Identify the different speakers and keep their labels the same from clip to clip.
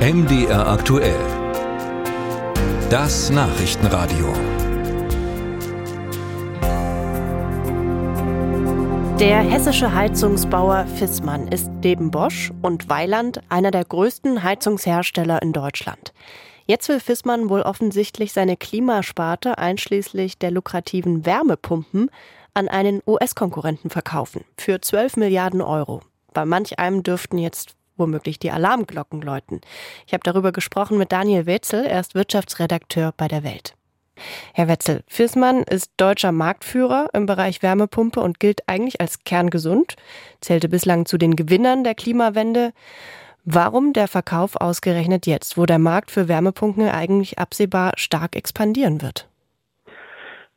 Speaker 1: MDR aktuell. Das Nachrichtenradio.
Speaker 2: Der hessische Heizungsbauer Fissmann ist neben Bosch und Weiland einer der größten Heizungshersteller in Deutschland. Jetzt will Fissmann wohl offensichtlich seine Klimasparte einschließlich der lukrativen Wärmepumpen an einen US-Konkurrenten verkaufen für 12 Milliarden Euro. Bei manch einem dürften jetzt womöglich die Alarmglocken läuten. Ich habe darüber gesprochen mit Daniel Wetzel, er ist Wirtschaftsredakteur bei der Welt. Herr Wetzel, Fissmann ist deutscher Marktführer im Bereich Wärmepumpe und gilt eigentlich als kerngesund, zählte bislang zu den Gewinnern der Klimawende. Warum der Verkauf ausgerechnet jetzt, wo der Markt für Wärmepumpen eigentlich absehbar stark expandieren wird?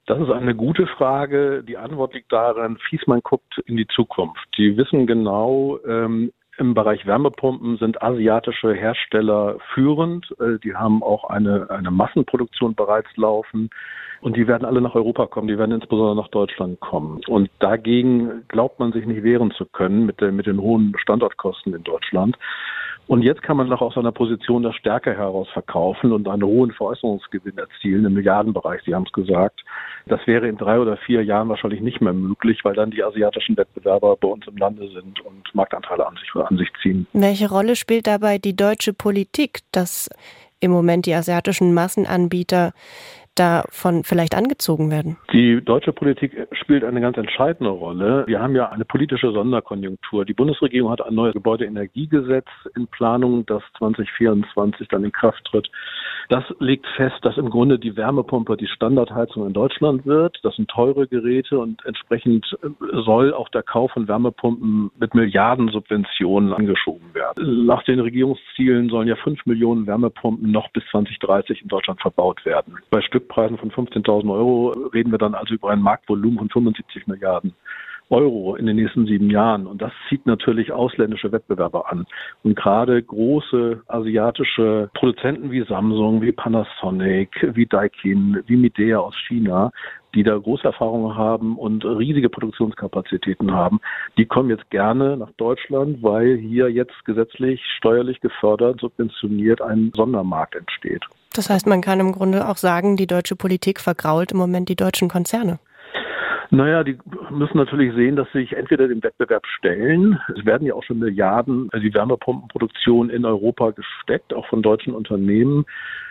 Speaker 3: Das ist eine gute Frage. Die Antwort liegt darin, Fiesmann guckt in die Zukunft. Die wissen genau, ähm, im Bereich Wärmepumpen sind asiatische Hersteller führend. Äh, die haben auch eine, eine Massenproduktion bereits laufen. Und die werden alle nach Europa kommen, die werden insbesondere nach Deutschland kommen. Und dagegen glaubt man sich nicht wehren zu können mit, der, mit den hohen Standortkosten in Deutschland. Und jetzt kann man noch aus einer Position der Stärke heraus verkaufen und einen hohen Veräußerungsgewinn erzielen im Milliardenbereich. Sie haben es gesagt. Das wäre in drei oder vier Jahren wahrscheinlich nicht mehr möglich, weil dann die asiatischen Wettbewerber bei uns im Lande sind und Marktanteile an sich, an sich ziehen.
Speaker 2: Welche Rolle spielt dabei die deutsche Politik, dass im Moment die asiatischen Massenanbieter davon vielleicht angezogen werden?
Speaker 3: Die deutsche Politik spielt eine ganz entscheidende Rolle. Wir haben ja eine politische Sonderkonjunktur. Die Bundesregierung hat ein neues Gebäudeenergiegesetz in Planung, das 2024 dann in Kraft tritt. Das legt fest, dass im Grunde die Wärmepumpe die Standardheizung in Deutschland wird. Das sind teure Geräte und entsprechend soll auch der Kauf von Wärmepumpen mit Milliardensubventionen angeschoben werden. Nach den Regierungszielen sollen ja fünf Millionen Wärmepumpen noch bis 2030 in Deutschland verbaut werden. Bei Stück Stückpreisen von 15.000 Euro reden wir dann also über ein Marktvolumen von 75 Milliarden. Euro in den nächsten sieben Jahren. Und das zieht natürlich ausländische Wettbewerber an. Und gerade große asiatische Produzenten wie Samsung, wie Panasonic, wie Daikin, wie Midea aus China, die da große Erfahrungen haben und riesige Produktionskapazitäten haben, die kommen jetzt gerne nach Deutschland, weil hier jetzt gesetzlich, steuerlich gefördert, subventioniert ein Sondermarkt entsteht.
Speaker 2: Das heißt, man kann im Grunde auch sagen, die deutsche Politik vergrault im Moment die deutschen Konzerne.
Speaker 3: Naja, die müssen natürlich sehen, dass sie sich entweder dem Wettbewerb stellen. Es werden ja auch schon Milliarden in die Wärmepumpenproduktion in Europa gesteckt, auch von deutschen Unternehmen.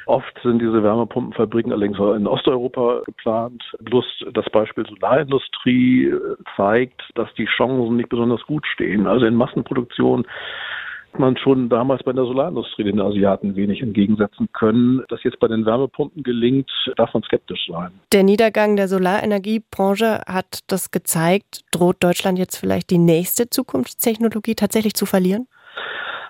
Speaker 3: Oft sind diese Wärmepumpenfabriken allerdings in Osteuropa geplant. Plus das Beispiel Solarindustrie zeigt, dass die Chancen nicht besonders gut stehen. Also in Massenproduktion man schon damals bei der Solarindustrie den Asiaten wenig entgegensetzen können. Dass jetzt bei den Wärmepumpen gelingt, darf man skeptisch sein.
Speaker 2: Der Niedergang der Solarenergiebranche hat das gezeigt. Droht Deutschland jetzt vielleicht die nächste Zukunftstechnologie tatsächlich zu verlieren?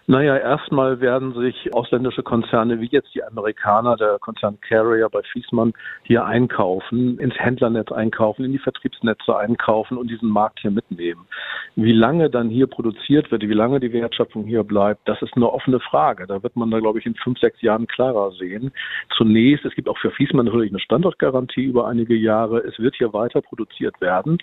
Speaker 3: Naja, erstmal werden sich ausländische Konzerne wie jetzt die Amerikaner, der Konzern Carrier bei Fiesmann hier einkaufen, ins Händlernetz einkaufen, in die Vertriebsnetze einkaufen und diesen Markt hier mitnehmen. Wie lange dann hier produziert wird, wie lange die Wertschöpfung hier bleibt, das ist eine offene Frage. Da wird man da, glaube ich, in fünf, sechs Jahren klarer sehen. Zunächst, es gibt auch für Fiesmann natürlich eine Standortgarantie über einige Jahre. Es wird hier weiter produziert werden.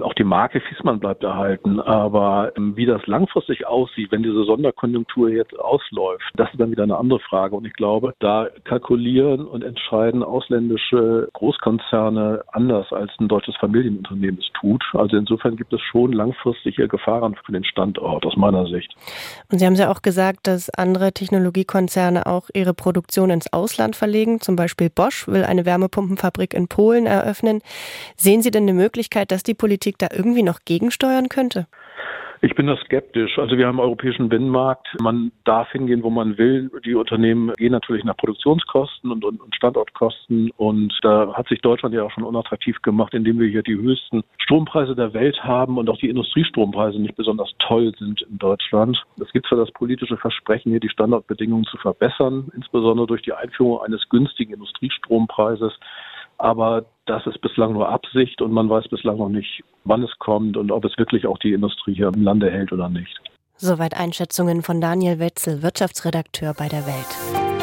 Speaker 3: Auch die Marke Fiesmann bleibt erhalten. Aber ähm, wie das langfristig aussieht, wenn diese Sonderkonjunktur Konjunktur jetzt ausläuft, das ist dann wieder eine andere Frage. Und ich glaube, da kalkulieren und entscheiden ausländische Großkonzerne anders als ein deutsches Familienunternehmen es tut. Also insofern gibt es schon langfristige Gefahren für den Standort aus meiner Sicht.
Speaker 2: Und Sie haben ja auch gesagt, dass andere Technologiekonzerne auch ihre Produktion ins Ausland verlegen. Zum Beispiel Bosch will eine Wärmepumpenfabrik in Polen eröffnen. Sehen Sie denn eine Möglichkeit, dass die Politik da irgendwie noch gegensteuern könnte?
Speaker 3: Ich bin da skeptisch. Also wir haben einen europäischen Binnenmarkt. Man darf hingehen, wo man will. Die Unternehmen gehen natürlich nach Produktionskosten und, und, und Standortkosten. Und da hat sich Deutschland ja auch schon unattraktiv gemacht, indem wir hier die höchsten Strompreise der Welt haben und auch die Industriestrompreise nicht besonders toll sind in Deutschland. Es gibt zwar das politische Versprechen, hier die Standortbedingungen zu verbessern, insbesondere durch die Einführung eines günstigen Industriestrompreises. Aber das ist bislang nur Absicht und man weiß bislang noch nicht, wann es kommt und ob es wirklich auch die Industrie hier im Lande hält oder nicht.
Speaker 2: Soweit Einschätzungen von Daniel Wetzel, Wirtschaftsredakteur bei der Welt.